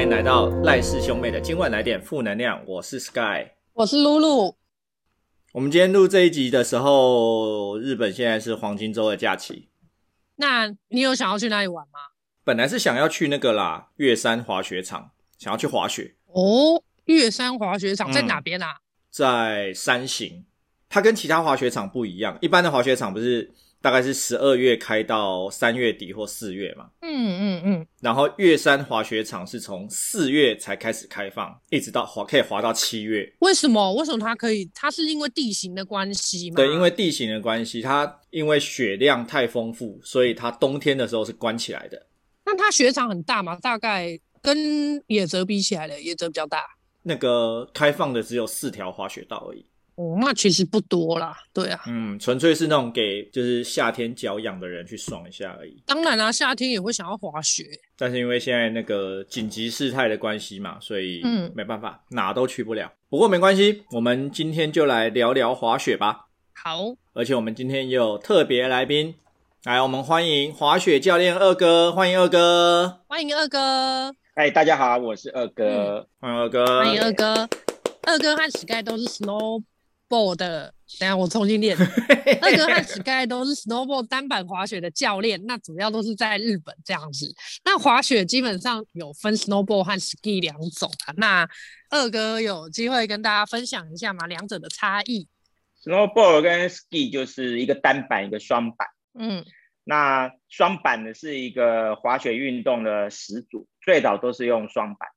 欢迎来到赖氏兄妹的今晚来点负能量。我是 Sky，我是露露。我们今天录这一集的时候，日本现在是黄金周的假期。那你有想要去哪里玩吗？本来是想要去那个啦，月山滑雪场，想要去滑雪。哦，月山滑雪场在哪边啊？嗯，在山形。它跟其他滑雪场不一样，一般的滑雪场不是。大概是十二月开到三月底或四月嘛，嗯嗯嗯，然后月山滑雪场是从四月才开始开放，一直到滑可以滑到七月。为什么？为什么它可以？它是因为地形的关系吗？对，因为地形的关系，它因为雪量太丰富，所以它冬天的时候是关起来的。那它雪场很大吗？大概跟野泽比起来的，野泽比较大。那个开放的只有四条滑雪道而已。哦，那其实不多啦，对啊，嗯，纯粹是那种给就是夏天脚痒的人去爽一下而已。当然啦、啊，夏天也会想要滑雪，但是因为现在那个紧急事态的关系嘛，所以嗯，没办法，哪都去不了。不过没关系，我们今天就来聊聊滑雪吧。好，而且我们今天也有特别来宾，来，我们欢迎滑雪教练二哥，欢迎二哥，欢迎二哥。哎，大家好，我是二哥，嗯、欢迎二哥，欢迎二哥。二哥和 Sky 都是 Snow。Board 的，等下我重新练。二哥和 Sky 都是 snowboard 单板滑雪的教练，那主要都是在日本这样子。那滑雪基本上有分 snowboard 和 ski 两种啊。那二哥有机会跟大家分享一下吗？两者的差异？snowboard 跟 ski 就是一个单板，一个双板。嗯，那双板的是一个滑雪运动的始祖，最早都是用双板。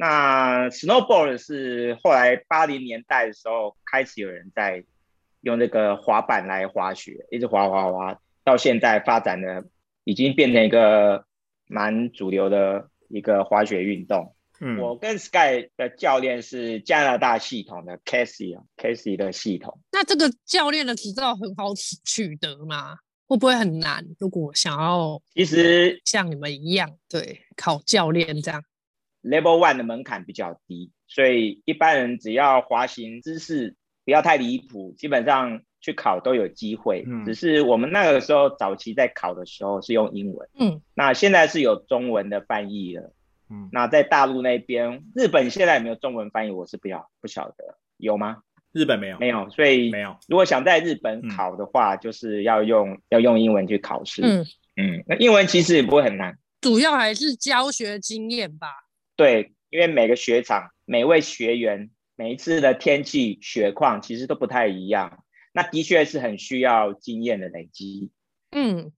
那 snowboard 是后来八零年代的时候开始有人在用这个滑板来滑雪，一直滑滑滑，到现在发展的已经变成一个蛮主流的一个滑雪运动。嗯，我跟 Sky 的教练是加拿大系统的 Casey 啊，Casey 的系统。那这个教练的执照很好取得吗？会不会很难？如果想要，其实像你们一样，对，考教练这样。Level One 的门槛比较低，所以一般人只要滑行姿势不要太离谱，基本上去考都有机会。嗯，只是我们那个时候早期在考的时候是用英文，嗯，那现在是有中文的翻译了，嗯，那在大陆那边，日本现在有没有中文翻译？我是不要不晓得，有吗？日本没有，没有，所以没有。如果想在日本考的话，嗯，就是要用要用英文去考试。嗯嗯，那英文其实也不会很难，主要还是教学经验吧。对，因为每个雪场、每位学员、每一次的天气、雪况其实都不太一样，那的确是很需要经验的累积。嗯，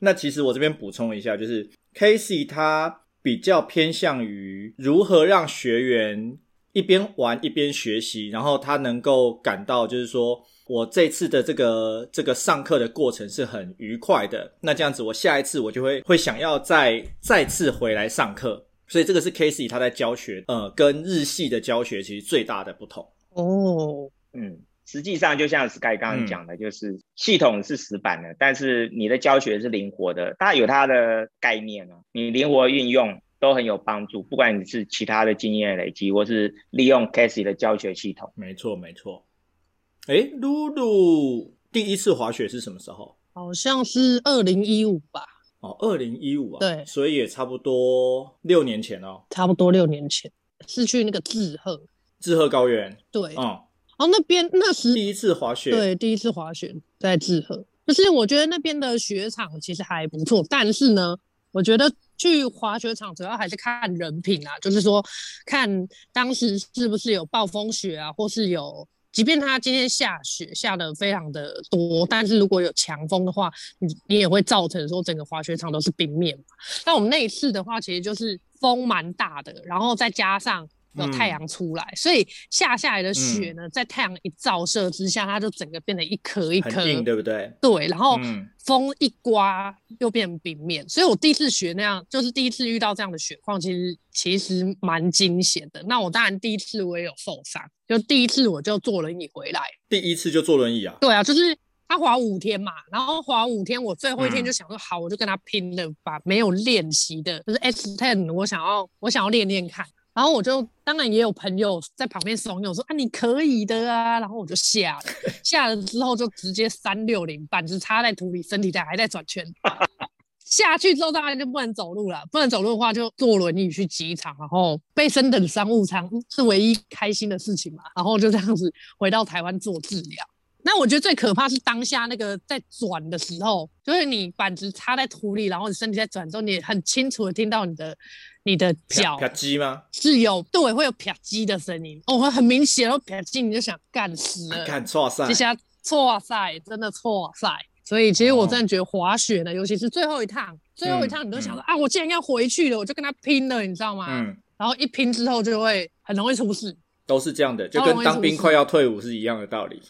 那其实我这边补充一下，就是 Casey 他比较偏向于如何让学员一边玩一边学习，然后他能够感到就是说我这次的这个这个上课的过程是很愉快的，那这样子我下一次我就会会想要再再次回来上课。所以这个是 Casey 他在教学，呃，跟日系的教学其实最大的不同。哦，嗯，实际上就像 Sky 刚刚讲的，就是系统是死板的，嗯，但是你的教学是灵活的，它有它的概念啊，你灵活运用都很有帮助。不管你是其他的经验累积，或是利用 Casey 的教学系统。没错，没错。哎，露露第一次滑雪是什么时候？好像是二零一五吧。哦，二零一五啊，对，所以也差不多六年前哦，差不多六年前是去那个志贺，志贺高原，对，嗯，哦，那边那时第一次滑雪，对，第一次滑雪在志贺，就是我觉得那边的雪场其实还不错，但是呢，我觉得去滑雪场主要还是看人品啊，就是说看当时是不是有暴风雪啊，或是有。即便它今天下雪下得非常的多，但是如果有强风的话，你你也会造成说整个滑雪场都是冰面嘛。那我们那一次的话，其实就是风蛮大的，然后再加上有太阳出来，嗯，所以下下来的雪呢，在太阳一照射之下，它就整个变得一颗一颗，硬，对不对？对，然后风一刮又变成冰面，所以我第一次学那样，就是第一次遇到这样的雪况，其实其实蛮惊险的。那我当然第一次我也有受伤。就第一次我就坐轮椅回来，第一次就坐轮椅啊？对啊，就是他滑五天嘛，然后滑五天，我最后一天就想说，好，我就跟他拼了，把没有练习的，就是 S ten，我想要，我想要练练看。然后我就当然也有朋友在旁边怂恿说啊，你可以的啊。然后我就下了，下了之后就直接三六零，板子插在土里，身体在还在转圈。下去之后当然就不能走路了，不能走路的话就坐轮椅去机场，然后被升等商务舱是唯一开心的事情嘛。然后就这样子回到台湾做治疗。那我觉得最可怕是当下那个在转的时候，就是你板子插在土里，然后你身体在转的时候，你很清楚的听到你的你的脚啪叽吗？是有对，会有啪叽的声音哦，很明显，然后啪叽你就想干死了，干错赛，这下错赛，真的错赛。所以其实我真的觉得滑雪呢，哦、尤其是最后一趟，最后一趟你都想说、嗯、啊，我既然要回去了，我就跟他拼了，你知道吗？嗯。然后一拼之后就会很容易出事。都是这样的，就跟当兵快要退伍是一样的道理。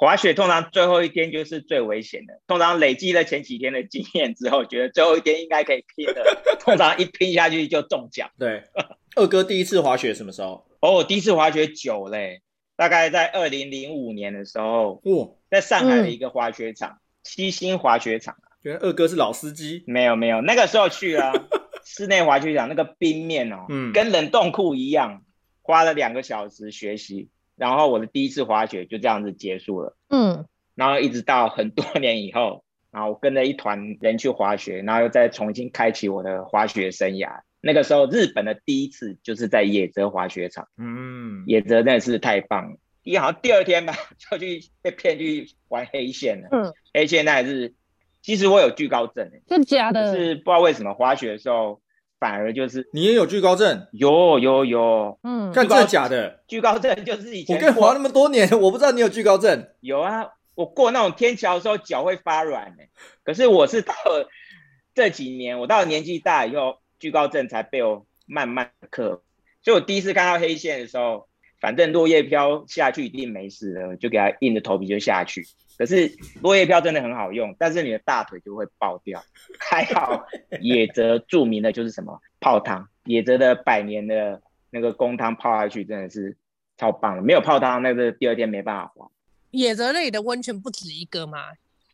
滑雪通常最后一天就是最危险的，通常累积了前几天的经验之后，觉得最后一天应该可以拼了，通常一拼下去就中奖。对，二哥第一次滑雪什么时候？哦，我第一次滑雪久嘞，大概在二零零五年的时候，哦，在上海的一个滑雪场。嗯七星滑雪场，觉得二哥是老司机。没有没有，那个时候去啊，室内滑雪场那个冰面哦，嗯，跟冷冻库一样，花了两个小时学习，然后我的第一次滑雪就这样子结束了。嗯，然后一直到很多年以后，然后我跟着一团人去滑雪，然后又再重新开启我的滑雪生涯。那个时候日本的第一次就是在野泽滑雪场。嗯，野泽真的是太棒了。第好像第二天吧，就去被骗去玩黑线了。嗯，黑线那还是，其实我有惧高症，真假的？是不知道为什么滑雪的时候反而就是你也有惧高症？有有有，嗯，看真的假的？惧高症就是以前我跟你滑那么多年，我不知道你有惧高症。有啊，我过那种天桥的时候脚会发软呢。可是我是到了这几年，我到了年纪大以后，惧高症才被我慢慢克服。所以我第一次看到黑线的时候。反正落叶飘下去一定没事的，就给他硬着头皮就下去。可是落叶飘真的很好用，但是你的大腿就会爆掉。还好野泽著名的就是什么泡汤，野泽的百年的那个公汤泡下去真的是超棒的。没有泡汤，那个第二天没办法滑。野泽那里的温泉不止一个吗？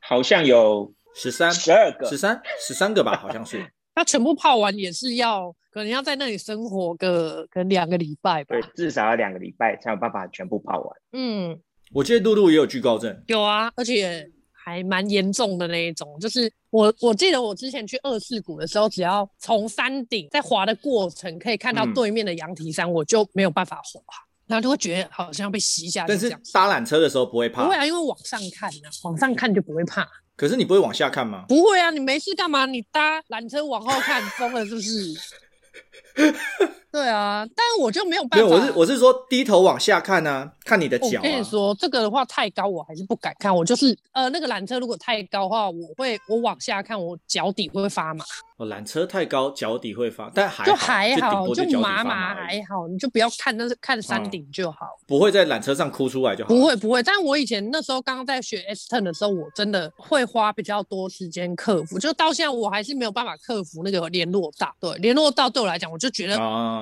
好像有十三、十二个、十三、十三个吧，好像是。他全部泡完也是要，可能要在那里生活个可能两个礼拜吧。对，至少要两个礼拜才有办法全部泡完。嗯，我记得露露也有惧高症。有啊，而且还蛮严重的那一种。就是我我记得我之前去二世谷的时候，只要从山顶在滑的过程可以看到对面的羊蹄山，嗯、我就没有办法滑，然后就会觉得好像被吸下去。但是搭缆车的时候不会怕？不会啊，因为往上看呢、啊，往上看就不会怕。可是你不会往下看吗？不会啊，你没事干嘛？你搭缆车往后看，疯了是不是？对啊，但我就没有办法。我是我是说低头往下看啊，看你的脚、啊。我跟你说，这个的话太高，我还是不敢看。我就是呃，那个缆车如果太高的话，我会我往下看，我脚底会发麻。哦，缆车太高，脚底会发，但还就还好，就，就麻麻还好，你就不要看，那是看山顶就好。嗯，不会在缆车上哭出来就好。不会不会，但我以前那时候刚刚在学 S turn 的时候，我真的会花比较多时间克服，就到现在我还是没有办法克服那个联络道。对，联络道对我来讲，我就觉得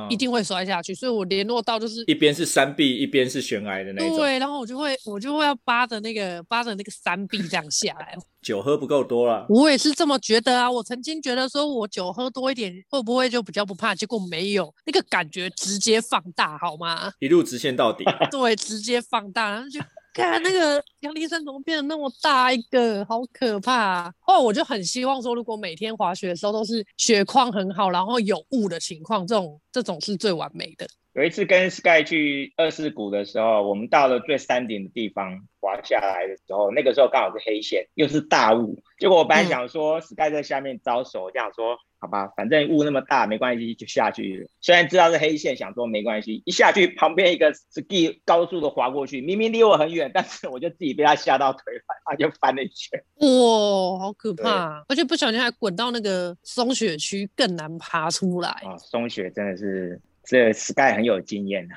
一定会摔下去，所以我联络道就是一边是山壁，一边是悬崖的那种。对，然后我就会我就会要扒着那个扒着那个山壁这样下来。酒喝不够多了，我也是这么觉得啊。我曾经觉得说，我酒喝多一点会不会就比较不怕？结果没有，那个感觉直接放大，好吗？一路直线到底。对，直接放大，然后就看那个羊蹄山怎么变得那么大一个，好可怕啊。后来我就很希望说，如果每天滑雪的时候都是雪况很好，然后有雾的情况，这种这种是最完美的。有一次跟 Sky 去二世谷的时候，我们到了最山顶的地方滑下来的时候，那个时候刚好是黑线，又是大雾。结果我本来想说 Sky 在下面招手，这样说好吧，反正雾那么大，没关系，就下去了。虽然知道是黑线，想说没关系，一下去旁边一个 Ski 高速的滑过去，明明离我很远，但是我就自己被他吓到腿软，他就翻了一圈。哇，好可怕！而且不小心还滚到那个松雪区，更难爬出来。啊，松雪真的是。这 Sky 很有经验啊，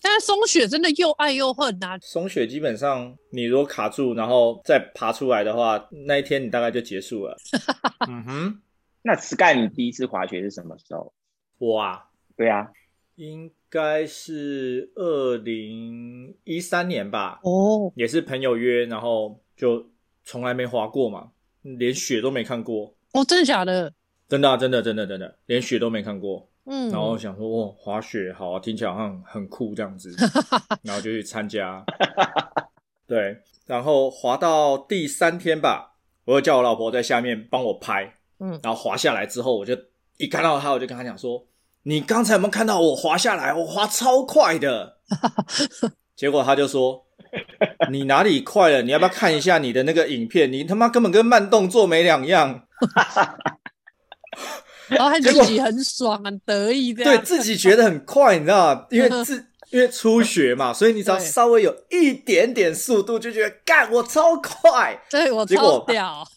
但是松雪真的又爱又恨啊。松雪基本上，你如果卡住，然后再爬出来的话，那一天你大概就结束了。嗯哼，那 Sky 你第一次滑雪是什么时候？我啊，对啊，应该是二零一三年吧。哦，也是朋友约，然后就从来没滑过嘛，连雪都没看过。哦，真的假的？真的啊，真的，真的，真的，连雪都没看过。嗯，然后想说，哦，滑雪好啊，听起来好像很酷这样子，然后就去参加。对，然后滑到第三天吧，我就叫我老婆在下面帮我拍，嗯，然后滑下来之后，我就一看到她，我就跟她讲说：“你刚才有没有看到我滑下来？我滑超快的。”结果她就说：“ 你哪里快了？你要不要看一下你的那个影片？你他妈根本跟慢动作没两样。”然后他自己很爽很得意的，对自己觉得很快，你知道吗？因为自因为初学嘛，所以你只要稍微有一点点速度，就觉得干我超快，对我超屌。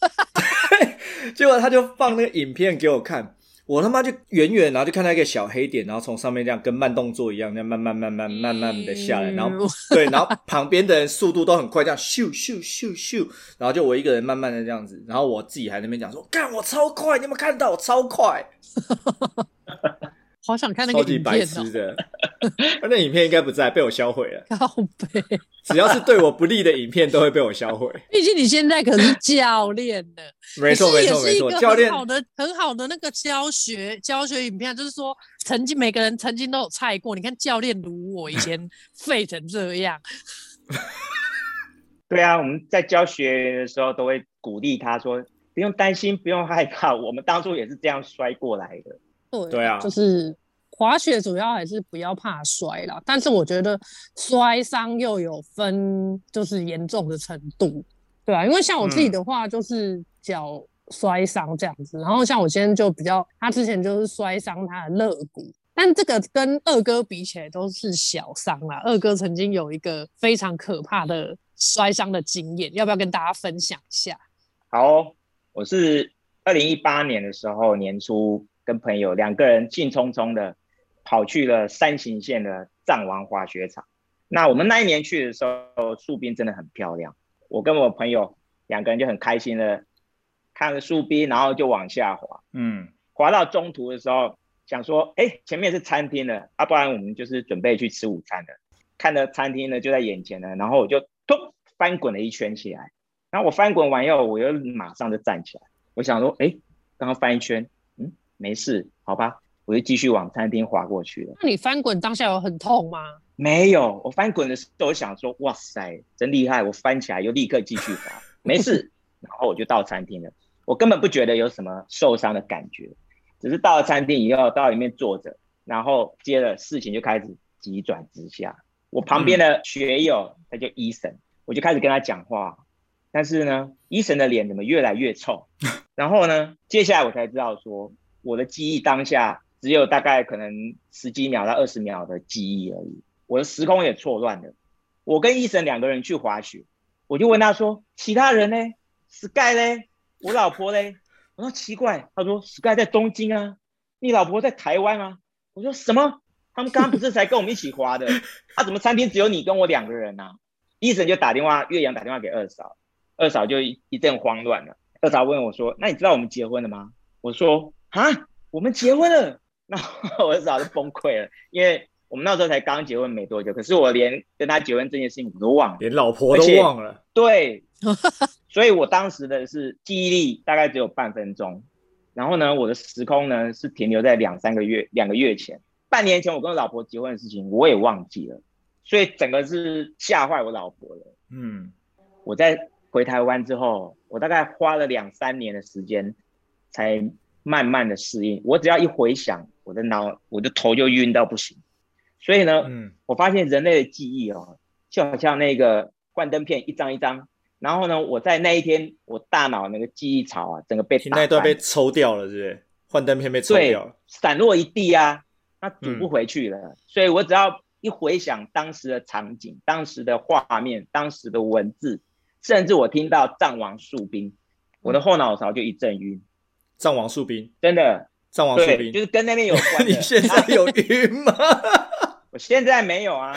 对，结果他就放那个影片给我看。我他妈就远远，然后就看到一个小黑点，然后从上面这样跟慢动作一样，那样慢慢慢慢慢慢的下来，然后对，然后旁边的人速度都很快，这样咻咻咻咻，然后就我一个人慢慢的这样子，然后我自己还在那边讲说，干我超快，你有没有看到我超快？好想看那个影片哦，超级白痴的，那影片应该不在，被我销毁了。靠背，只要是对我不利的影片，都会被我销毁。毕竟你现在可是教练呢，没错没错没错，教练好的很好的那个教学教学影片，就是说曾经每个人曾经都有菜过。你看教练如我以前 废成这样。对啊，我们在教学的时候都会鼓励他说：“不用担心，不用害怕，我们当初也是这样摔过来的。”对，对啊，就是滑雪主要还是不要怕摔啦。但是我觉得摔伤又有分，就是严重的程度，对啊，因为像我自己的话，就是脚摔伤这样子。嗯、然后像我今天就比较，他之前就是摔伤他的肋骨，但这个跟二哥比起来都是小伤啦。二哥曾经有一个非常可怕的摔伤的经验，要不要跟大家分享一下？好，我是二零一八年的时候年初。跟朋友两个人兴冲冲的跑去了山形县的藏王滑雪场。那我们那一年去的时候，树冰真的很漂亮。我跟我朋友两个人就很开心的看着树冰，然后就往下滑。嗯，滑到中途的时候，想说，哎，前面是餐厅了，要、啊、不然我们就是准备去吃午餐的。看着餐厅呢就在眼前了，然后我就咚翻滚了一圈起来。然后我翻滚完以后，我又马上就站起来。我想说，哎，刚刚翻一圈。没事，好吧，我就继续往餐厅滑过去了。那你翻滚当下有很痛吗？没有，我翻滚的时候我想说，哇塞，真厉害！我翻起来又立刻继续滑，没事。然后我就到餐厅了，我根本不觉得有什么受伤的感觉，只是到了餐厅以后，到里面坐着，然后接着事情就开始急转直下。我旁边的学友，他叫伊森，我就开始跟他讲话，但是呢，伊森的脸怎么越来越臭？然后呢，接下来我才知道说。我的记忆当下只有大概可能十几秒到二十秒的记忆而已，我的时空也错乱了。我跟医生两个人去滑雪，我就问他说：“其他人呢？Sky 呢？我老婆呢？”我说：“奇怪。”他说：“Sky 在东京啊，你老婆在台湾啊。”我说：“什么？他们刚刚不是才跟我们一起滑的？他、怎么餐厅只有你跟我两个人呢、啊？”医生就打电话，岳阳打电话给二嫂，二嫂就一阵慌乱了。二嫂问我说：“那你知道我们结婚了吗？”我说。啊，我们结婚了，那我的早就崩溃了，因为我们那时候才刚结婚没多久，可是我连跟他结婚这件事情我都忘了，连老婆都忘了。对，所以我当时的是记忆力大概只有半分钟，然后呢，我的时空呢是停留在两三个月、两个月前、半年前我跟我老婆结婚的事情我也忘记了，所以整个是吓坏我老婆了。嗯，我在回台湾之后，我大概花了两三年的时间才。慢慢的适应，我只要一回想，我的脑，我的头就晕到不行。所以呢，嗯，我发现人类的记忆哦，就好像那个幻灯片一张一张，然后呢，我在那一天，我大脑那个记忆槽啊，整个被那一段被抽掉了，是不是？幻灯片被抽掉了，散落一地啊，那补不回去了。嗯，所以我只要一回想当时的场景、当时的画面、当时的文字，甚至我听到藏王戍兵，我的后脑勺就一阵晕。藏王树冰，真的，藏王树冰就是跟那边有关的。你现在有晕吗？我现在没有啊。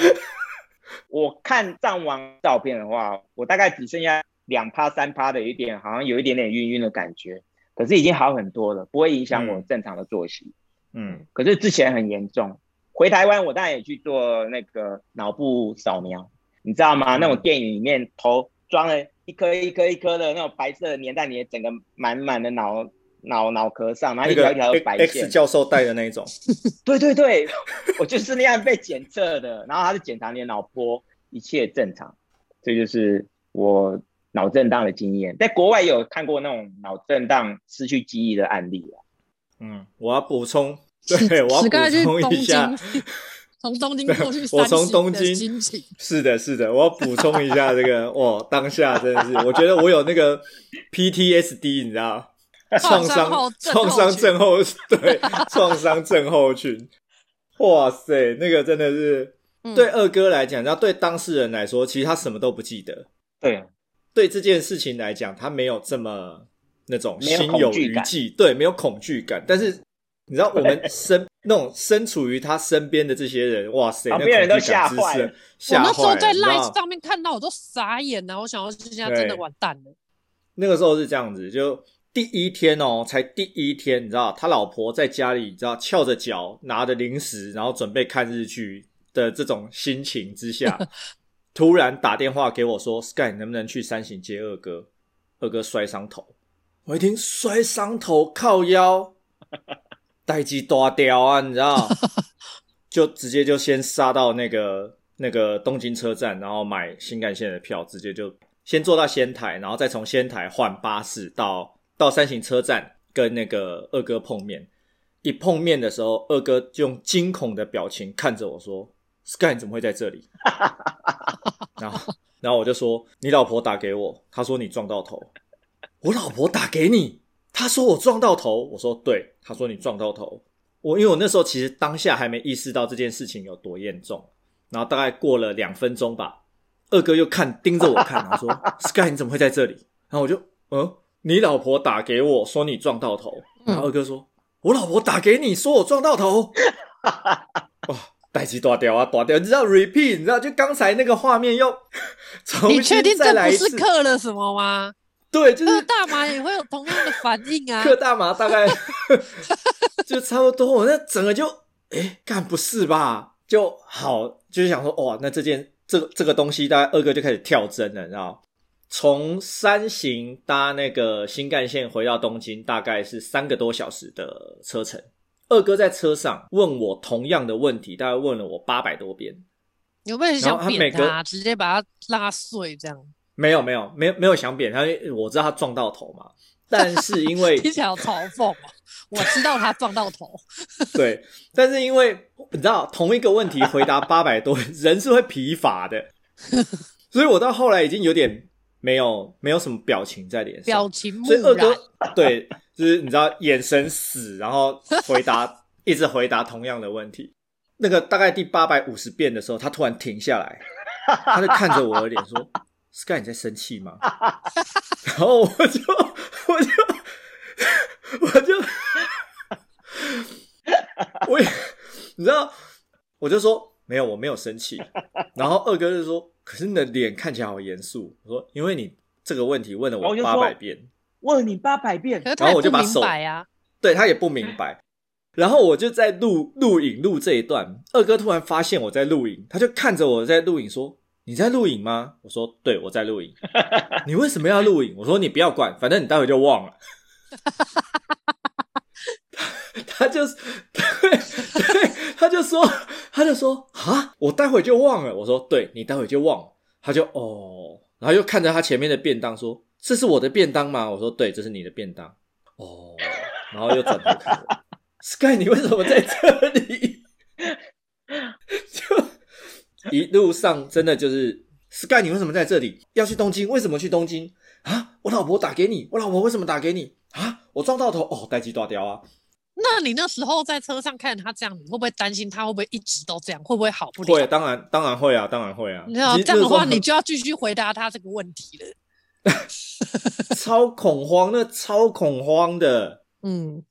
我看藏王照片的话，我大概只剩下两趴三趴的，有一点好像有一点点晕晕的感觉，可是已经好很多了，不会影响我正常的作息。嗯，可是之前很严重。回台湾，我当然也去做那个脑部扫描，你知道吗？嗯、那种电影里面头装了一颗一颗一颗的那种白色的粘在你的整个满满的脑。脑脑壳上，然后一条一条白线。X 教授带的那一种。对对对，我就是那样被检测的。然后他是检查你的脑波，一切正常。这就是我脑震荡的经验，在国外有看过那种脑震荡失去记忆的案例啊。嗯，我要补充，对，我要 补充一下，从东京过去，我从东京，是的，是的，我要补充一下这个，哇，当下真的是，我觉得我有那个 PTSD，你知道，创伤创伤症候，对，创伤症候群，哇塞，那个真的是，对二哥来讲，然后对当事人来说，其实他什么都不记得，对，对这件事情来讲，他没有这么。那种心有余悸，对，没有恐惧感。但是你知道，我们身那种身处于他身边的这些人，哇塞，旁边人都吓坏了。我那时候在 live 上面看到，我都傻眼了。我想要现在真的完蛋了。那个时候是这样子，就第一天哦，才第一天，你知道，他老婆在家里，你知道，翘着脚拿着零食，然后准备看日剧的这种心情之下，突然打电话给我说：“Sky，你能不能去山形接二哥？二哥摔伤头。”我一听摔伤头靠腰，待机大屌啊，你知道？就直接就先杀到那个那个东京车站，然后买新干线的票，直接就先坐到仙台，然后再从仙台换巴士到到山形车站跟那个二哥碰面。一碰面的时候，二哥就用惊恐的表情看着我说：“Sky，你怎么会在这里？” 然后然后我就说：“你老婆打给我，她说你撞到头。”我老婆打给你，她说我撞到头，我说对，她说你撞到头。我因为我那时候其实当下还没意识到这件事情有多严重，然后大概过了两分钟吧，二哥又看盯着我看，然后说：“Sky，你怎么会在这里？”然后我就嗯，你老婆打给我说你撞到头，然后二哥说：“我老婆打给你说我撞到头。”哇，代机大条啊，大条！你知道 repeat，你知道就刚才那个画面又 重新再来一次，你确定这不是刻了什么吗？对，就是嗑大麻也会有同样的反应啊。嗑大麻大概 就差不多，我那整个就诶干不是吧？就好，就是想说，哇，那这件这个这个东西，大概二哥就开始跳针了，你知道？从山形搭那个新干线回到东京，大概是三个多小时的车程。二哥在车上问我同样的问题，大概问了我八百多遍。有没有想扁他，直接把他拉碎这样？没有没有没有没有想扁他，我知道他撞到头嘛，但是因为 听起来好嘲讽啊，我知道他撞到头，对，但是因为你知道同一个问题回答八百多人是会疲乏的，所以我到后来已经有点没有没有什么表情在脸上，表情所以二哥 对，就是你知道眼神死，然后回答一直回答同样的问题，那个大概第八百五十遍的时候，他突然停下来，他就看着我的脸说。Sky，你在生气吗？然后我就，我就，我就，我也，你知道，我就说没有，我没有生气。然后二哥就说：“可是你的脸看起来好严肃。”我说：“因为你这个问题问了我八百遍，问了你八百遍。”然后我就把手，对他也不明白。然后我就在录录影录这一段，二哥突然发现我在录影，他就看着我在录影说。你在录影吗？我说对，我在录影。你为什么要录影？我说你不要管，反正你待会就忘了。他他就对对，他就说他就说啊，我待会就忘了。我说对，你待会就忘了。他就哦，然后又看着他前面的便当说：“这是我的便当吗？”我说对，这是你的便当。哦，然后又转头看我，Sky，你为什么在这里？就。一路上真的就是 Sky，你为什么在这里？要去东京？为什么去东京啊？我老婆打给你，我老婆为什么打给你啊？我撞到头哦，代志大掉啊！那你那时候在车上看他这样，你会不会担心他会不会一直都这样？会不会好不了？会，当然当然会啊，当然会啊。你要这样的话，你就要继续回答他这个问题了。超恐慌，那超恐慌的。嗯，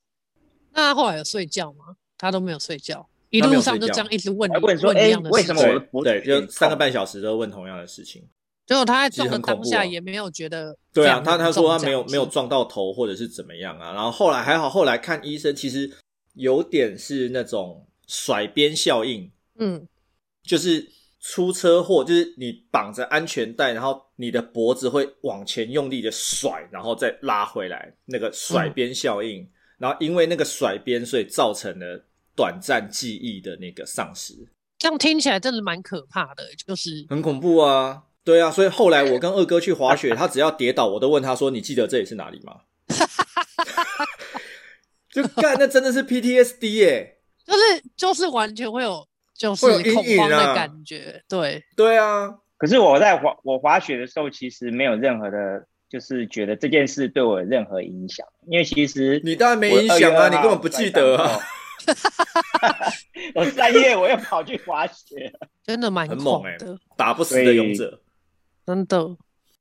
那他后来有睡觉吗？他都没有睡觉。一路上就这样一直问，问说：“哎，为什么我对，就三个半小时都问同样的事情。结果他在撞的当下也没有觉得，对啊，他他说他没有没有撞到头或者是怎么样啊。然后后来还好，后来看医生，其实有点是那种甩鞭效应，嗯，就是出车祸，就是你绑着安全带，然后你的脖子会往前用力的甩，然后再拉回来，那个甩鞭效应。然后因为那个甩鞭，所以造成了。短暂记忆的那个丧失，这样听起来真的蛮可怕的，就是很恐怖啊。对啊，所以后来我跟二哥去滑雪，他只要跌倒，我都问他说：“你记得这里是哪里吗？” 就干，那真的是 PTSD 耶，就是就是完全会有就是恐慌的感觉，对对啊。可是我在滑我滑雪的时候，其实没有任何的，就是觉得这件事对我有任何影响，因为其实你当然没影响啊，你根本不记得啊。我三月我又跑去滑雪，真的蛮很猛哎、的，打不死的勇者，真的，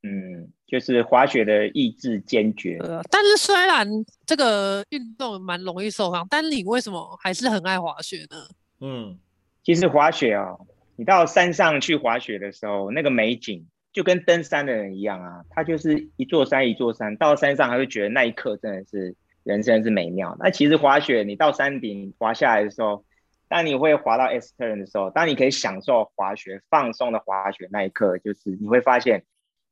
嗯，就是滑雪的意志坚决。呃，但是虽然这个运动蛮容易受伤，但你为什么还是很爱滑雪呢？嗯，其实滑雪哦，你到山上去滑雪的时候，那个美景就跟登山的人一样啊，他就是一座山一座山，到山上还会觉得那一刻真的是。人生是美妙。那其实滑雪，你到山顶滑下来的时候，当你会滑到 S turn 的时候，当你可以享受滑雪、放松的滑雪那一刻，就是你会发现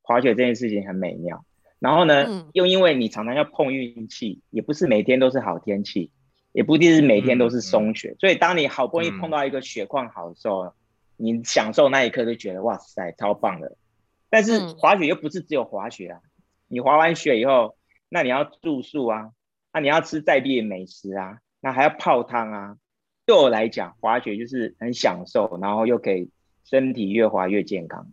滑雪这件事情很美妙。然后呢，嗯、又因为你常常要碰运气，也不是每天都是好天气，也不一定是每天都是松雪，所以当你好不容易碰到一个雪况好的时候，嗯、你享受那一刻就觉得哇塞，超棒的。但是滑雪又不是只有滑雪啊，你滑完雪以后，那你要住宿啊。那、啊、你要吃在地的美食啊，那还要泡汤啊。对我来讲，滑雪就是很享受，然后又可以身体越滑越健康。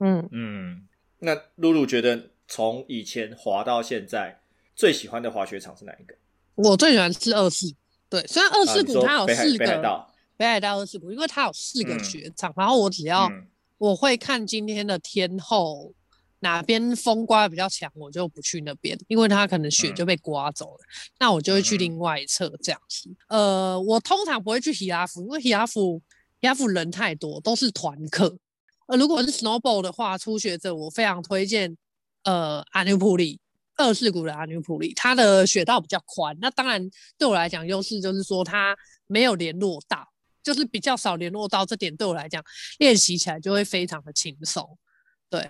嗯嗯。那露露觉得从以前滑到现在，最喜欢的滑雪场是哪一个？我最喜欢是二四。对，虽然二四谷它有四个，北海道，北海道二四谷，因为它有四个雪场，嗯、然后我只要、嗯、我会看今天的天候。哪边风刮的比较强，我就不去那边，因为它可能雪就被刮走了。嗯、那我就会去另外一侧这样子。嗯、呃，我通常不会去希拉夫，因为希拉夫希拉夫人太多，都是团客。呃，如果是 snowboard 的话，初学者我非常推荐呃阿纽普里二世谷的阿纽普里，它的雪道比较宽。那当然对我来讲优势就是说它没有联络道，就是比较少联络道，这点对我来讲练习起来就会非常的轻松。对。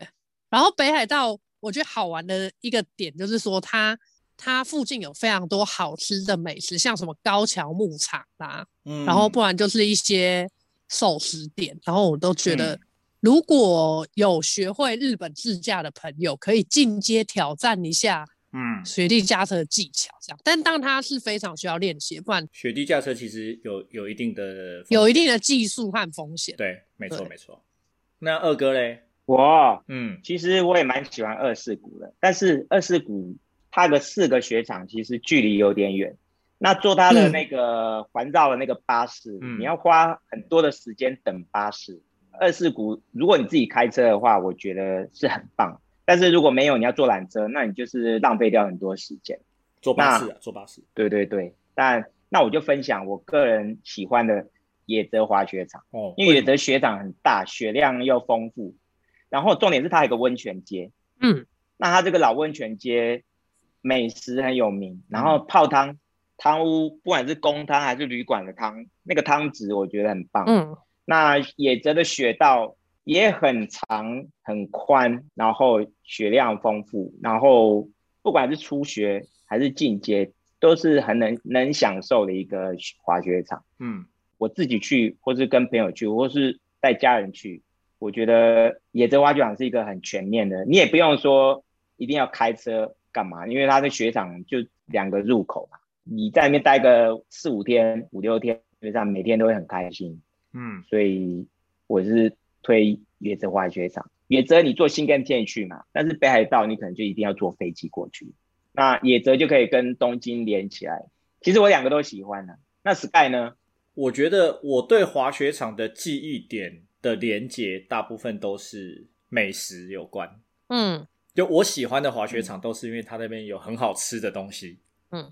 然后北海道，我觉得好玩的一个点就是说它，它它附近有非常多好吃的美食，像什么高桥牧场啦，嗯，然后不然就是一些寿司店，然后我都觉得，如果有学会日本自驾的朋友，可以进阶挑战一下，嗯，雪地驾车的技巧这样，嗯、但当它是非常需要练习，不然雪地驾车其实有有一定的有一定的技术和风险，对，没错对。没错。那二哥嘞？我嗯，其实我也蛮喜欢二世谷的，但是二世谷它的四个雪场其实距离有点远，那坐它的那个环绕的那个巴士，嗯、你要花很多的时间等巴士。二世谷如果你自己开车的话，我觉得是很棒，但是如果没有，你要坐缆车，那你就是浪费掉很多时间。坐巴士啊，坐巴士。对对对，但那我就分享我个人喜欢的野泽滑雪场哦，因为野泽雪场很大，雪量又丰富。然后重点是它还有个温泉街，嗯，那它这个老温泉街美食很有名，然后泡汤汤屋，不管是公汤还是旅馆的汤，那个汤汁我觉得很棒，嗯，那野泽的雪道也很长很宽，然后雪量丰富，然后不管是初学还是进阶，都是很能能享受的一个滑雪场，嗯，我自己去，或是跟朋友去，或是带家人去。我觉得野泽滑雪场是一个很全面的，你也不用说一定要开车干嘛，因为它的雪场就两个入口嘛，你在那边待个四五天、五六天，基本上每天都会很开心。嗯，所以我是推野泽滑雪场。野泽你坐新干线去嘛，但是北海道你可能就一定要坐飞机过去。那野泽就可以跟东京连起来。其实我两个都喜欢呢啊。那 Sky 呢？我觉得我对滑雪场的记忆点。的连接大部分都是美食有关，嗯，就我喜欢的滑雪场都是因为它那边有很好吃的东西，嗯，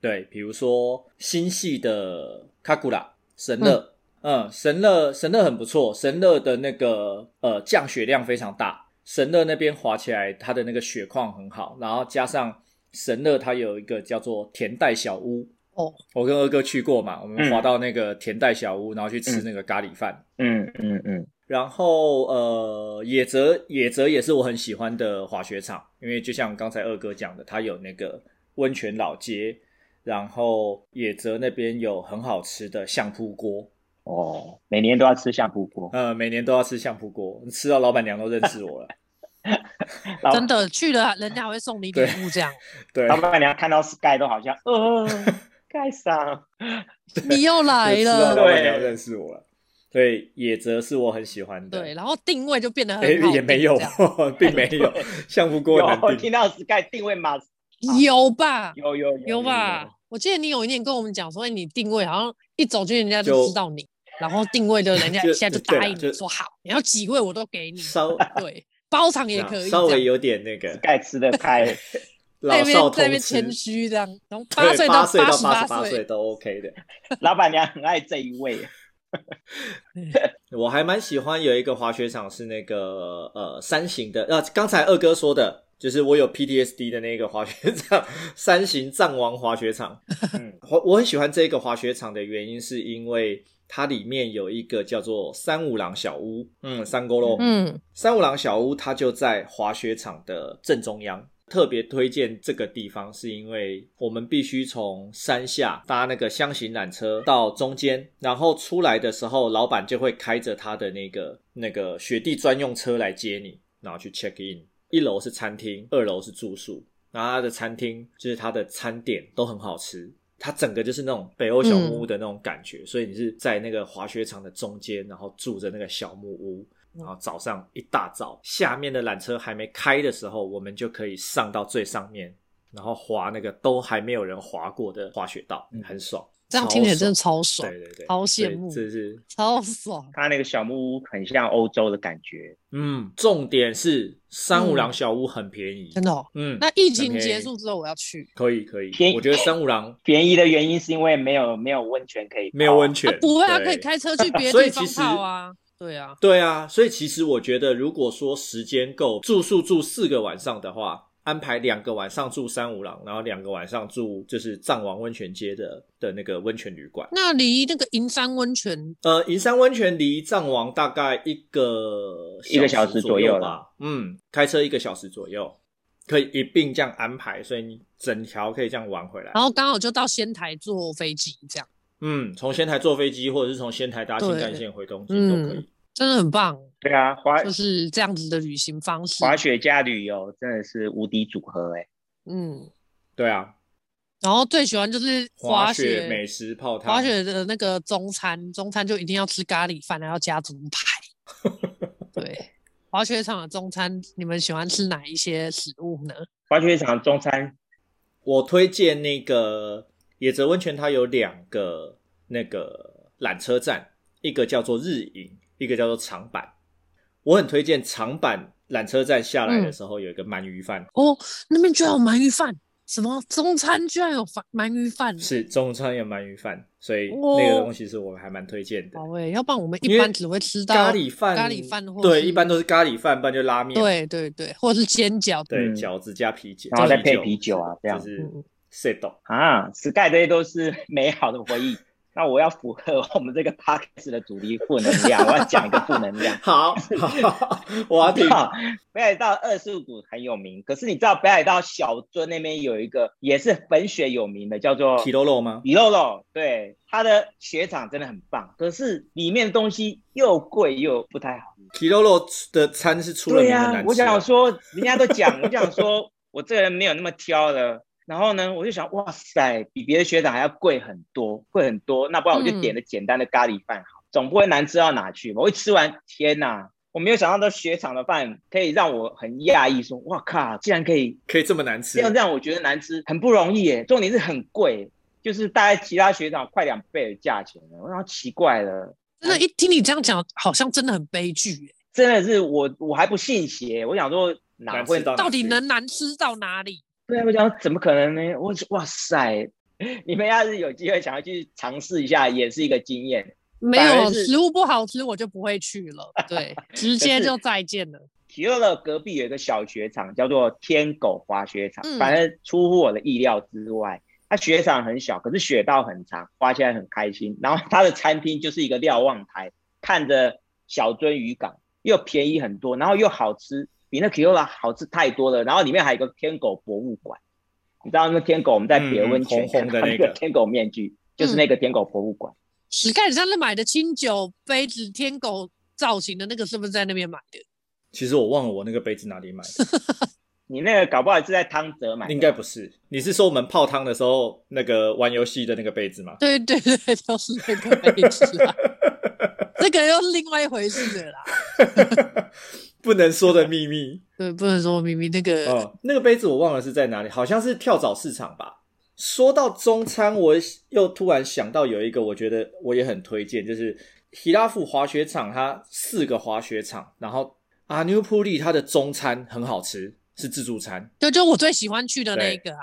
对，比如说新系的卡古拉神乐，嗯，嗯，神乐神乐很不错，神乐的那个呃降雪量非常大，神乐那边滑起来它的那个雪况很好，然后加上神乐它有一个叫做田代小屋。哦，我跟二哥去过嘛，我们滑到那个田代小屋，嗯、然后去吃那个咖喱饭。嗯嗯嗯。嗯嗯然后呃，野泽野泽也是我很喜欢的滑雪场，因为就像刚才二哥讲的，它有那个温泉老街，然后野泽那边有很好吃的相扑锅。哦，每年都要吃相扑锅。呃，每年都要吃相扑锅，吃到老板娘都认识我了。真的去了，人家还会送你礼物这样。对，老板娘看到 Sky 都好像，呃 ，Sky 桑，你又来了。老板娘认识我了。对，野泽是我很喜欢的。对，然后定位就变得很也没有，并没有。相扑锅我听到 Sky 定位吗有吧？有有有吧？我记得你有一年跟我们讲说，你定位好像一走进人家就知道你，然后定位的人家一 下就答应你说好，你要几位我都给你。稍对，包场也可以。稍微有点那个盖吃的开，那边在那边谦虚这样，从八岁到八十八岁都 OK 的。老板娘很爱这一位。我还蛮喜欢有一个滑雪场是那个呃三型的，呃刚才二哥说的。就是我有 PTSD 的那个滑雪场，三型藏王滑雪场。嗯，我我很喜欢这个滑雪场的原因，是因为它里面有一个叫做三五郎小屋。嗯，三沟喽。嗯，三五郎小屋它就在滑雪场的正中央。特别推荐这个地方，是因为我们必须从山下搭那个箱型缆车到中间，然后出来的时候，老板就会开着他的那个那个雪地专用车来接你，然后去 check in。一楼是餐厅，二楼是住宿。然后他的餐厅就是他的餐点都很好吃，它整个就是那种北欧小木屋的那种感觉。嗯、所以你是在那个滑雪场的中间，然后住着那个小木屋，然后早上一大早，下面的缆车还没开的时候，我们就可以上到最上面，然后滑那个都还没有人滑过的滑雪道，很爽。这样听起来真的超爽，对对对，超羡慕，是是。超爽。它那个小木屋很像欧洲的感觉，嗯，重点是三五郎小屋很便宜，真的，嗯。那疫情结束之后我要去，可以可以。我觉得三五郎 便宜的原因是因为没有没有温泉可以，没有温泉，不会啊，可以开车去别的地方泡啊，对啊，对啊。所以其实我觉得，如果说时间够，住宿住四个晚上的话。安排两个晚上住三五郎，然后两个晚上住就是藏王温泉街的的那个温泉旅馆。那离那个银山温泉，呃，银山温泉离藏王大概一个一个小时左右吧。嗯，开车一个小时左右，可以一并这样安排，所以你整条可以这样玩回来。然后刚好就到仙台坐飞机这样。嗯，从仙台坐飞机，或者是从仙台搭新干线回东京都可以。嗯真的很棒，对啊，滑就是这样子的旅行方式，滑雪加旅游真的是无敌组合哎。嗯，对啊。然后最喜欢就是滑雪，滑雪美食泡汤，滑雪的那个中餐，中餐就一定要吃咖喱饭，还要加猪排。对，滑雪场的中餐，你们喜欢吃哪一些食物呢？滑雪场的中餐，我推荐那个野泽温泉，它有两个那个缆车站，一个叫做日影。一个叫做长板，我很推荐长板缆车站下来的时候有一个鳗鱼饭、嗯、哦，那边居然有鳗鱼饭，什么？中餐居然有鳗鳗鱼饭？是中餐有鳗鱼饭，所以那个东西是我还蛮推荐的。好诶，要不然我们一般只会吃到咖喱饭，咖喱饭对，一般都是咖喱饭，不然就拉面，对对对，或者是煎饺，对饺子加啤酒，然后再配啤酒啊，这样子。set 啊，Sky 这些都是美好的回忆。那我要符合我们这个 podcast 的主题负能量，我要讲一个负能量。好，好，我要听。北海道二世谷很有名，可是你知道北海道小樽那边有一个也是粉雪有名的，叫做 Kiroro 吗？Kiroro，对，它的雪场真的很棒，可是里面的东西又贵又不太好。Kiroro 的餐是出了名的难吃。对啊，我想说，人家都讲，我想说我这个人没有那么挑的。然后呢，我就想，哇塞，比别的学长还要贵很多，贵很多。那不然我就点了简单的咖喱饭好，嗯、总不会难吃到哪去。我一吃完，天哪，我没有想到这雪场的饭可以让我很讶异，说，哇靠，竟然可以可以这么难吃。这样这样，我觉得难吃很不容易耶。重点是很贵，就是大概其他雪场快两倍的价钱了。我想奇怪了，真的，一听你这样讲，好像真的很悲剧耶。真的是我，我还不信邪。我想说，哪会到，到底能难吃到哪里？对啊，我讲怎么可能呢？我哇塞，你们要是有机会想要去尝试一下，也是一个经验。没有食物不好吃，我就不会去了。对，直接就再见了。提乐的隔壁有一个小雪场，叫做天狗滑雪场，嗯、反正出乎我的意料之外。它雪场很小，可是雪道很长，滑起来很开心。然后它的餐厅就是一个瞭望台，看着小樽渔港，又便宜很多，然后又好吃。比那 Kiyola 好吃太多了，然后里面还有一个天狗博物馆，你知道那天狗我们在别温泉看的那个天狗面具，嗯、就是那个天狗博物馆，史盖，你上次买的清酒杯子天狗造型的那个，是不是在那边买的？其实我忘了我那个杯子哪里买的。你那个搞不好是在汤泽买的，应该不是。你是说我们泡汤的时候那个玩游戏的那个杯子吗？对对对，就是那个杯子啦。这个又是另外一回事的啦。不能说的秘密。对，不能说的秘密。那个哦，那个杯子我忘了是在哪里，好像是跳蚤市场吧。说到中餐，我又突然想到有一个，我觉得我也很推荐，就是希拉夫滑雪场，它四个滑雪场，然后阿纽普利它的中餐很好吃。是自助餐，对就我最喜欢去的那一个啊。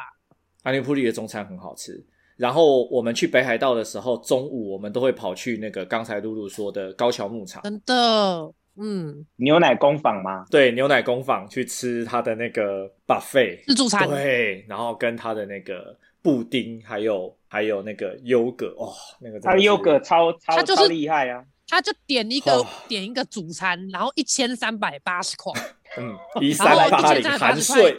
阿纽普利的中餐很好吃。然后我们去北海道的时候，中午我们都会跑去那个刚才露露说的高桥牧场。真的，嗯，牛奶工坊吗？对，牛奶工坊去吃他的那个 buffet 自助餐。对，然后跟他的那个布丁，还有还有那个优格，哦，那个他的优格超超就是、超厉害啊！他就点一个、哦、点一个主餐，然后一千三百八十块。嗯，一三八零含税，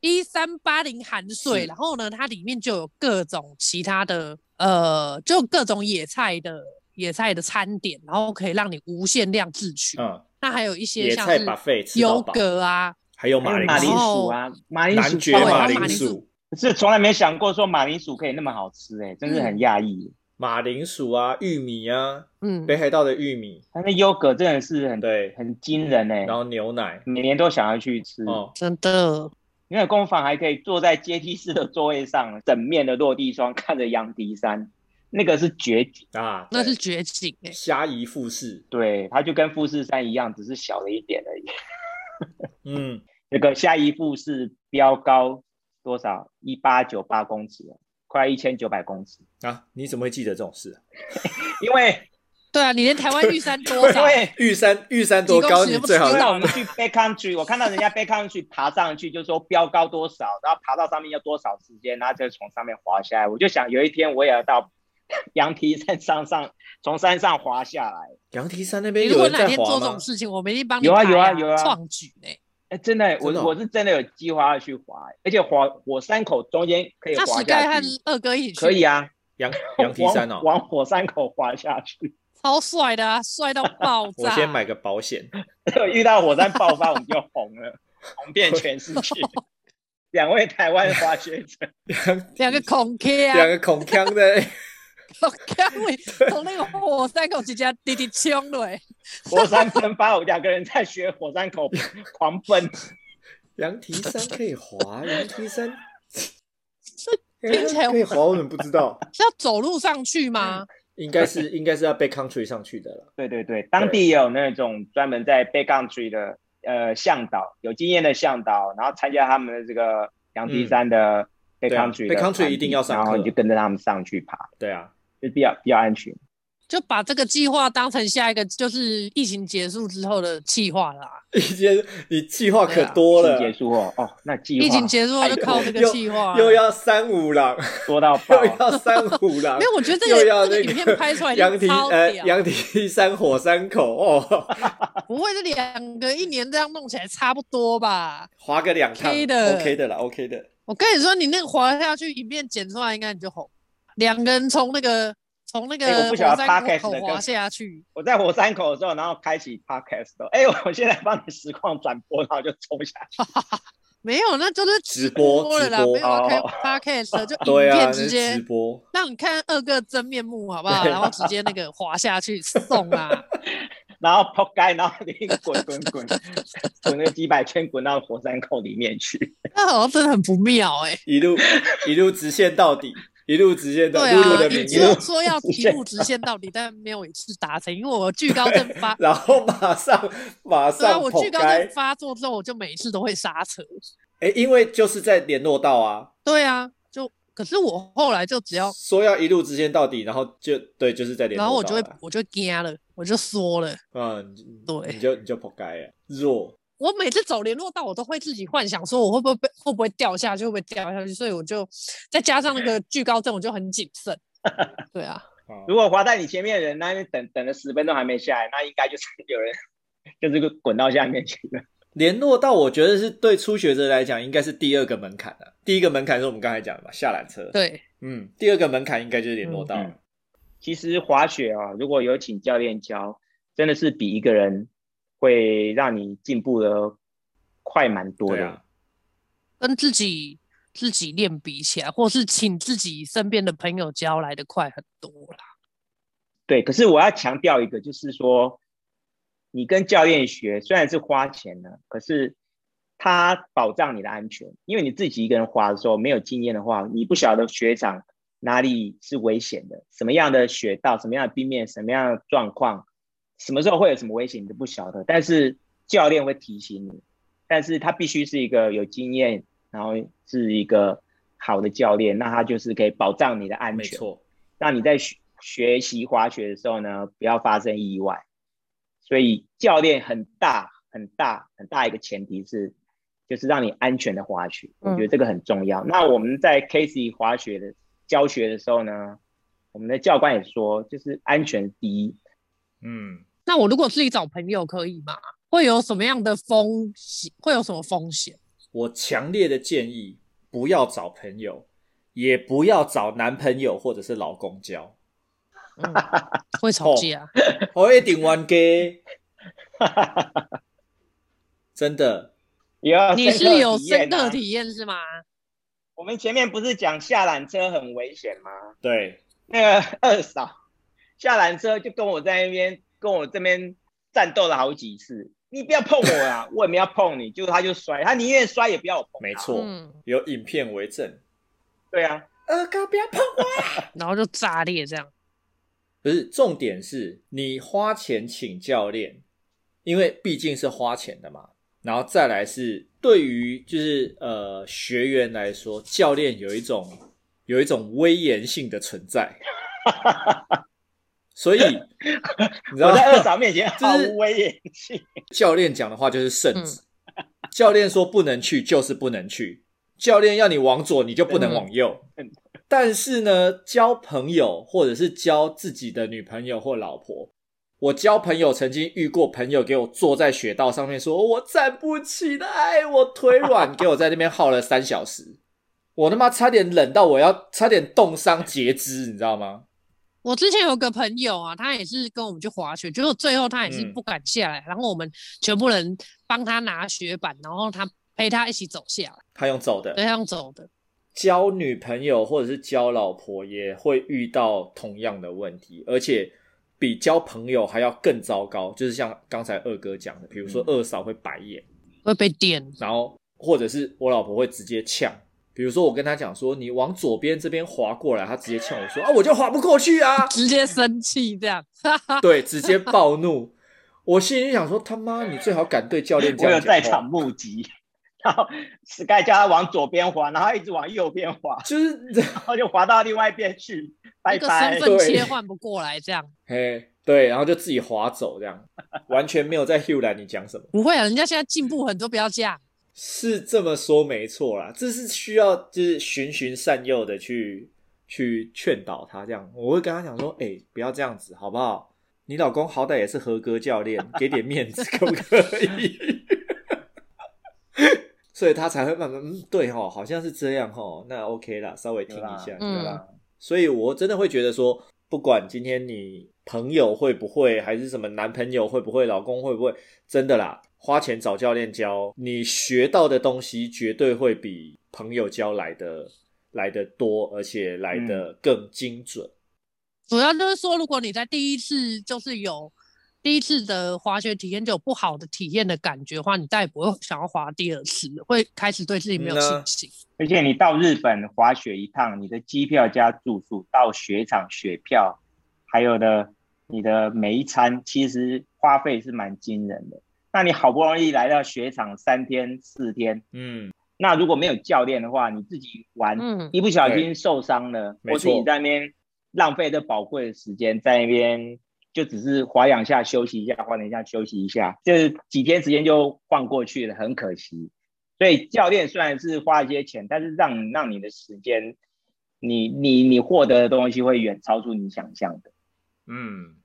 一三八零含税。然后呢，它里面就有各种其他的，呃，就各种野菜的野菜的餐点，然后可以让你无限量自取。嗯，那还有一些像是优格啊，还有马铃薯啊，马铃薯，马铃薯，是从来没想过说马铃薯可以那么好吃，哎，真是很讶异。马铃薯啊，玉米啊，嗯，北海道的玉米，它那优格真的是很对，很惊人哎。然后牛奶，每年都想要去吃哦，真的。因为工坊还可以坐在阶梯式的座位上，整面的落地窗看着羊蹄山，那个是绝景啊，那是绝景哎。虾夷富士，对，它就跟富士山一样，只是小了一点而已。嗯，那个虾夷富士标高多少？一八九八公尺。快一千九百公尺啊！你怎么会记得这种事啊？因为，对啊，你连台湾玉山多 少？玉山玉山多高？你最好知道。我们去 backcountry，我看到人家 backcountry 爬上去，就是说标高多少，然后爬到上面要多少时间，然后就从上面滑下来。我就想有一天我也要到羊蹄山上上，从山上滑下来。羊蹄山那边有人在滑吗？如果哪天做这种事情，我们一定帮你、啊。有啊有啊有啊，创举呢。哎，真的，我我是真的有计划要去滑，而且滑火山口中间可以滑下去。那史盖和二哥一起去。可以啊，羊羊蹄山哦，往火山口滑下去，超帅的啊，帅到 爆炸！我先买个保险，遇到火山爆发我们就红了，红遍 全世界。两位台湾滑雪者，两个孔锵，两个孔锵的。我刚会从那个火山口直接滴滴冲了，火山喷发，我两个人在学火山口狂奔。羊蹄山可以滑，羊蹄山听起来可以滑，我怎么不知道？是要走路上去吗？应该是，应该是要 backcountry 上去的了。对对对，当地也有那种专门在 backcountry 的呃向导，有经验的向导，然后参加他们的这个羊蹄山的 backcountry，backcountry、嗯啊、Backcountry 一定要上，然后你就跟着他们上去爬。对啊。就比较比较安全，就把这个计划当成下一个就是疫情结束之后的计划啦。疫情你计划可多了，结束哦哦，那计划疫情结束后就靠这个计划，又要三五郎，多到爆，又要三五郎。没有，我觉得这个这个影片拍出来杨迪呃杨迪山火山口哦，不会是两个一年这样弄起来差不多吧？滑个两趟，OK 的，OK 的了，OK 的。我跟你说，你那个滑下去，影片剪出来，应该你就红。两个人从那个从那个火山口滑下去，我在火山口的时候，然后开启 podcast，哎、欸，我现在帮你实况转播，然后就冲下去。没有，那就是直播了啦，没有开 podcast，就 影片直接直播，让你看二个真面目，好不好？然后直接那个滑下去 送啊，然后扑街，然后你滚滚滚，滚个几百圈，滚到火山口里面去。那好像真的很不妙哎、欸，一路一路直线到底。一路直线到底，露露的你说说要一路直线到底，但没有一次达成，因为我惧高症发，然后马上马上，对啊，我惧高症发作之后，我就每一次都会刹车。哎，因为就是在联络道啊。对啊，就可是我后来就只要说要一路直线到底，然后就对，就是在联络道，然后我就会我就惊了，我就缩了。嗯，对，你就你就扑街了，弱。我每次走联络道，我都会自己幻想说，我会不会被会不会掉下去，会不会掉下去，所以我就再加上那个惧高症，我就很谨慎。对啊，如果滑在你前面的人，那你等等了十分钟还没下来，那应该就是 有人就是个滚到下面去了。联络道，我觉得是对初学者来讲，应该是第二个门槛了。第一个门槛是我们刚才讲的嘛，下缆车。对，嗯，第二个门槛应该就是联络道。嗯嗯其实滑雪啊，如果有请教练教，真的是比一个人会让你进步的快蛮多的。跟自己自己练比起来，或是请自己身边的朋友教来的快很多啦。对，可是我要强调一个，就是说，你跟教练学虽然是花钱的，可是他保障你的安全，因为你自己一个人滑的时候没有经验的话，你不晓得雪场哪里是危险的，什么样的雪道，什么样的冰面，什么样的状况，什么时候会有什么危险，你都不晓得。但是教练会提醒你。但是他必须是一个有经验，然后是一个好的教练，那他就是可以保障你的安全，没错，让你在学学习滑雪的时候呢，不要发生意外。所以教练很大很大很大一个前提是，就是让你安全的滑雪，我觉得这个很重要。嗯、那我们在 Casey 滑雪的教学的时候呢，我们的教官也说，就是安全第一。嗯，那我如果自己找朋友可以吗？会有什么样的风险？会有什么风险？我强烈的建议不要找朋友，也不要找男朋友或者是老公交，嗯、会吵架。我一定玩 gay，真的。你是有深刻体验是吗？我们前面不是讲下缆车很危险吗？对，那个二嫂下缆车就跟我在那边，跟我这边战斗了好几次。你不要碰我啊！我也没要碰你，结果他就摔，他宁愿摔也不要我碰。没错，嗯、有影片为证。对啊，二哥不要碰我，然后就炸裂这样。不是，重点是你花钱请教练，因为毕竟是花钱的嘛。然后再来是对于就是呃学员来说，教练有一种有一种威严性的存在。所以，你知道我在二嫂面前毫无威严性。教练讲的话就是圣旨。嗯、教练说不能去就是不能去。教练要你往左，你就不能往右。嗯、但是呢，交朋友或者是交自己的女朋友或老婆，我交朋友曾经遇过朋友给我坐在雪道上面说，说我站不起来，我腿软，给我在那边耗了三小时。我他妈差点冷到我要差点冻伤截肢，你知道吗？我之前有个朋友啊，他也是跟我们去滑雪，结果最后他也是不敢下来，嗯、然后我们全部人帮他拿雪板，然后他陪他一起走下来。他用走的，对，他用走的。交女朋友或者是交老婆也会遇到同样的问题，而且比交朋友还要更糟糕，就是像刚才二哥讲的，比如说二嫂会白眼，会被电，然后或者是我老婆会直接呛。比如说，我跟他讲说，你往左边这边滑过来，他直接呛我说啊，我就滑不过去啊，直接生气这样，对，直接暴怒。我心里想说，他妈，你最好敢对教练讲。我有在场目击，然后 Sky 叫他往左边滑，然后一直往右边滑，就是然后就滑到另外一边去，拜拜。身份切换不过来这样，嘿，对，然后就自己滑走这样，完全没有在 Hugh 来你讲什么。不会啊，人家现在进步很多，不要这样。是这么说没错啦，这是需要就是循循善诱的去去劝导他这样。我会跟他讲说，哎、欸，不要这样子，好不好？你老公好歹也是合格教练，给点面子可不可以？所以他才会慢慢，嗯，对哦，好像是这样哦，那 OK 啦，稍微听一下，对啦。所以我真的会觉得说，不管今天你朋友会不会，还是什么男朋友会不会，老公会不会，真的啦。花钱找教练教，你学到的东西绝对会比朋友教来的来的多，而且来的更精准。主要就是说，如果你在第一次就是有第一次的滑雪体验就有不好的体验的感觉的话，你再也不会想要滑第二次，会开始对自己没有信心。而且你到日本滑雪一趟，你的机票加住宿，到雪场雪票，还有的你的每一餐，其实花费是蛮惊人的。那你好不容易来到雪场三天四天，嗯，那如果没有教练的话，你自己玩，嗯、一不小心受伤了，或是你在那边浪费这宝贵的时间，在那边就只是滑两下休息一下，滑两下休息一下，就是几天时间就晃过去了，很可惜。所以教练虽然是花一些钱，但是让让你的时间，你你你获得的东西会远超出你想象的。嗯，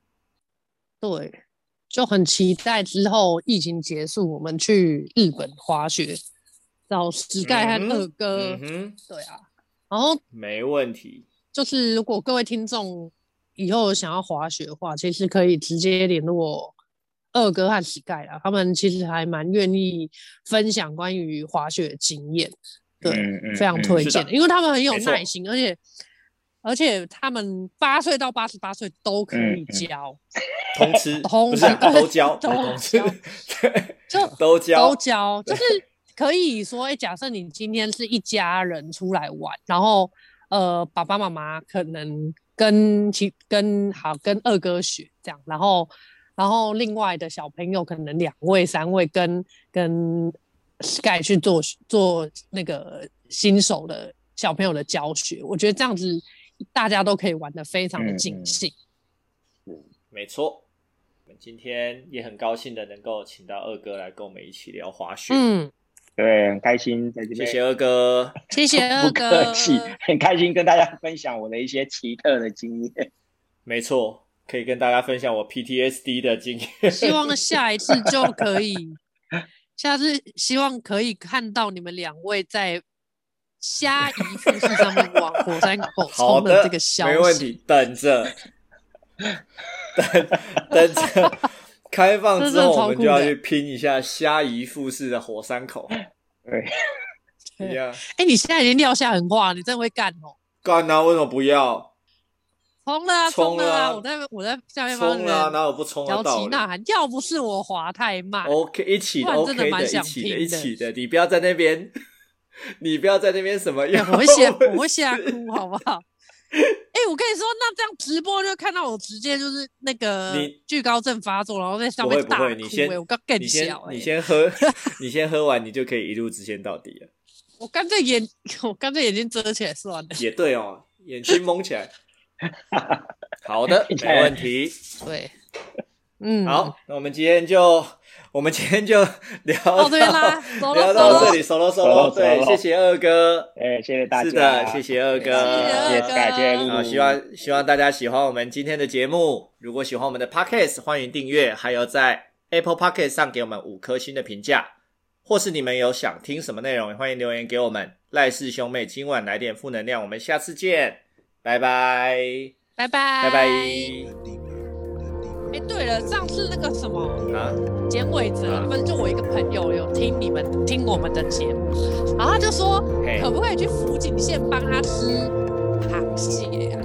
对。就很期待之后疫情结束，我们去日本滑雪，找石盖和二哥。对啊，然后没问题。就是如果各位听众以后想要滑雪的话，其实可以直接联络二哥和 Sky 啦，他们其实还蛮愿意分享关于滑雪的经验，对，非常推荐，因为他们很有耐心，而且而且他们八岁到八十八岁都可以教，通吃，通不是都教，都通吃，对，就都教，都教，就是可以说，哎，假设你今天是一家人出来玩，然后呃，爸爸妈妈可能。跟其跟好跟二哥学这样，然后然后另外的小朋友可能两位三位跟跟 Sky 去做做那个新手的小朋友的教学，我觉得这样子大家都可以玩的非常的尽兴。嗯，嗯，没错，我们今天也很高兴的能够请到二哥来跟我们一起聊滑雪。嗯。对，很开心在这边。谢谢二哥，谢谢二哥，不客气，很开心跟大家分享我的一些奇特的经验。没错，可以跟大家分享我 PTSD 的经验。希望下一次就可以，下次希望可以看到你们两位在虾夷富士上面往火山口 冲的这个消息。没问题，等着，等等着。开放 之后，我们就要去拼一下虾夷富士的火山口。对，一样。哎，你现在已经撂下狠话，你真的会干哦？干啊！为什么不要？冲了，冲了啊！我在我在下面帮你。冲啊！哪有不冲的道理？摇旗呐喊，要不是我滑太慢。OK，一起的，OK 的，一起的，一起的。你不要在那边，你不要在那边什么？我会吓，我会吓哭，好不好？哎、欸，我跟你说，那这样直播就看到我直接就是那个惧高症发作，然后在上面大哭。先，我刚更你先，小、欸，你先喝，你先喝完，你就可以一路直线到底了。我干脆眼，我干脆眼睛遮起来算了。也对哦，眼睛蒙起来。好的，没问题。对，嗯，好，那我们今天就。我们今天就聊到 聊到这里，收了收了，对，谢谢二哥，哎，谢谢大家，是的，谢谢二哥，谢谢大家，好，希望希望大家喜欢我们今天的节目。如果喜欢我们的 Podcast，欢迎订阅，还有在 Apple Podcast 上给我们五颗星的评价，或是你们有想听什么内容，也欢迎留言给我们。赖氏兄妹今晚来点负能量，我们下次见，拜拜，拜拜，拜拜。哎，对了，上次那个什么啊，剪尾泽，不是就我一个朋友有听你们听我们的节目，然后他就说，可不可以去福井县帮他吃螃蟹啊？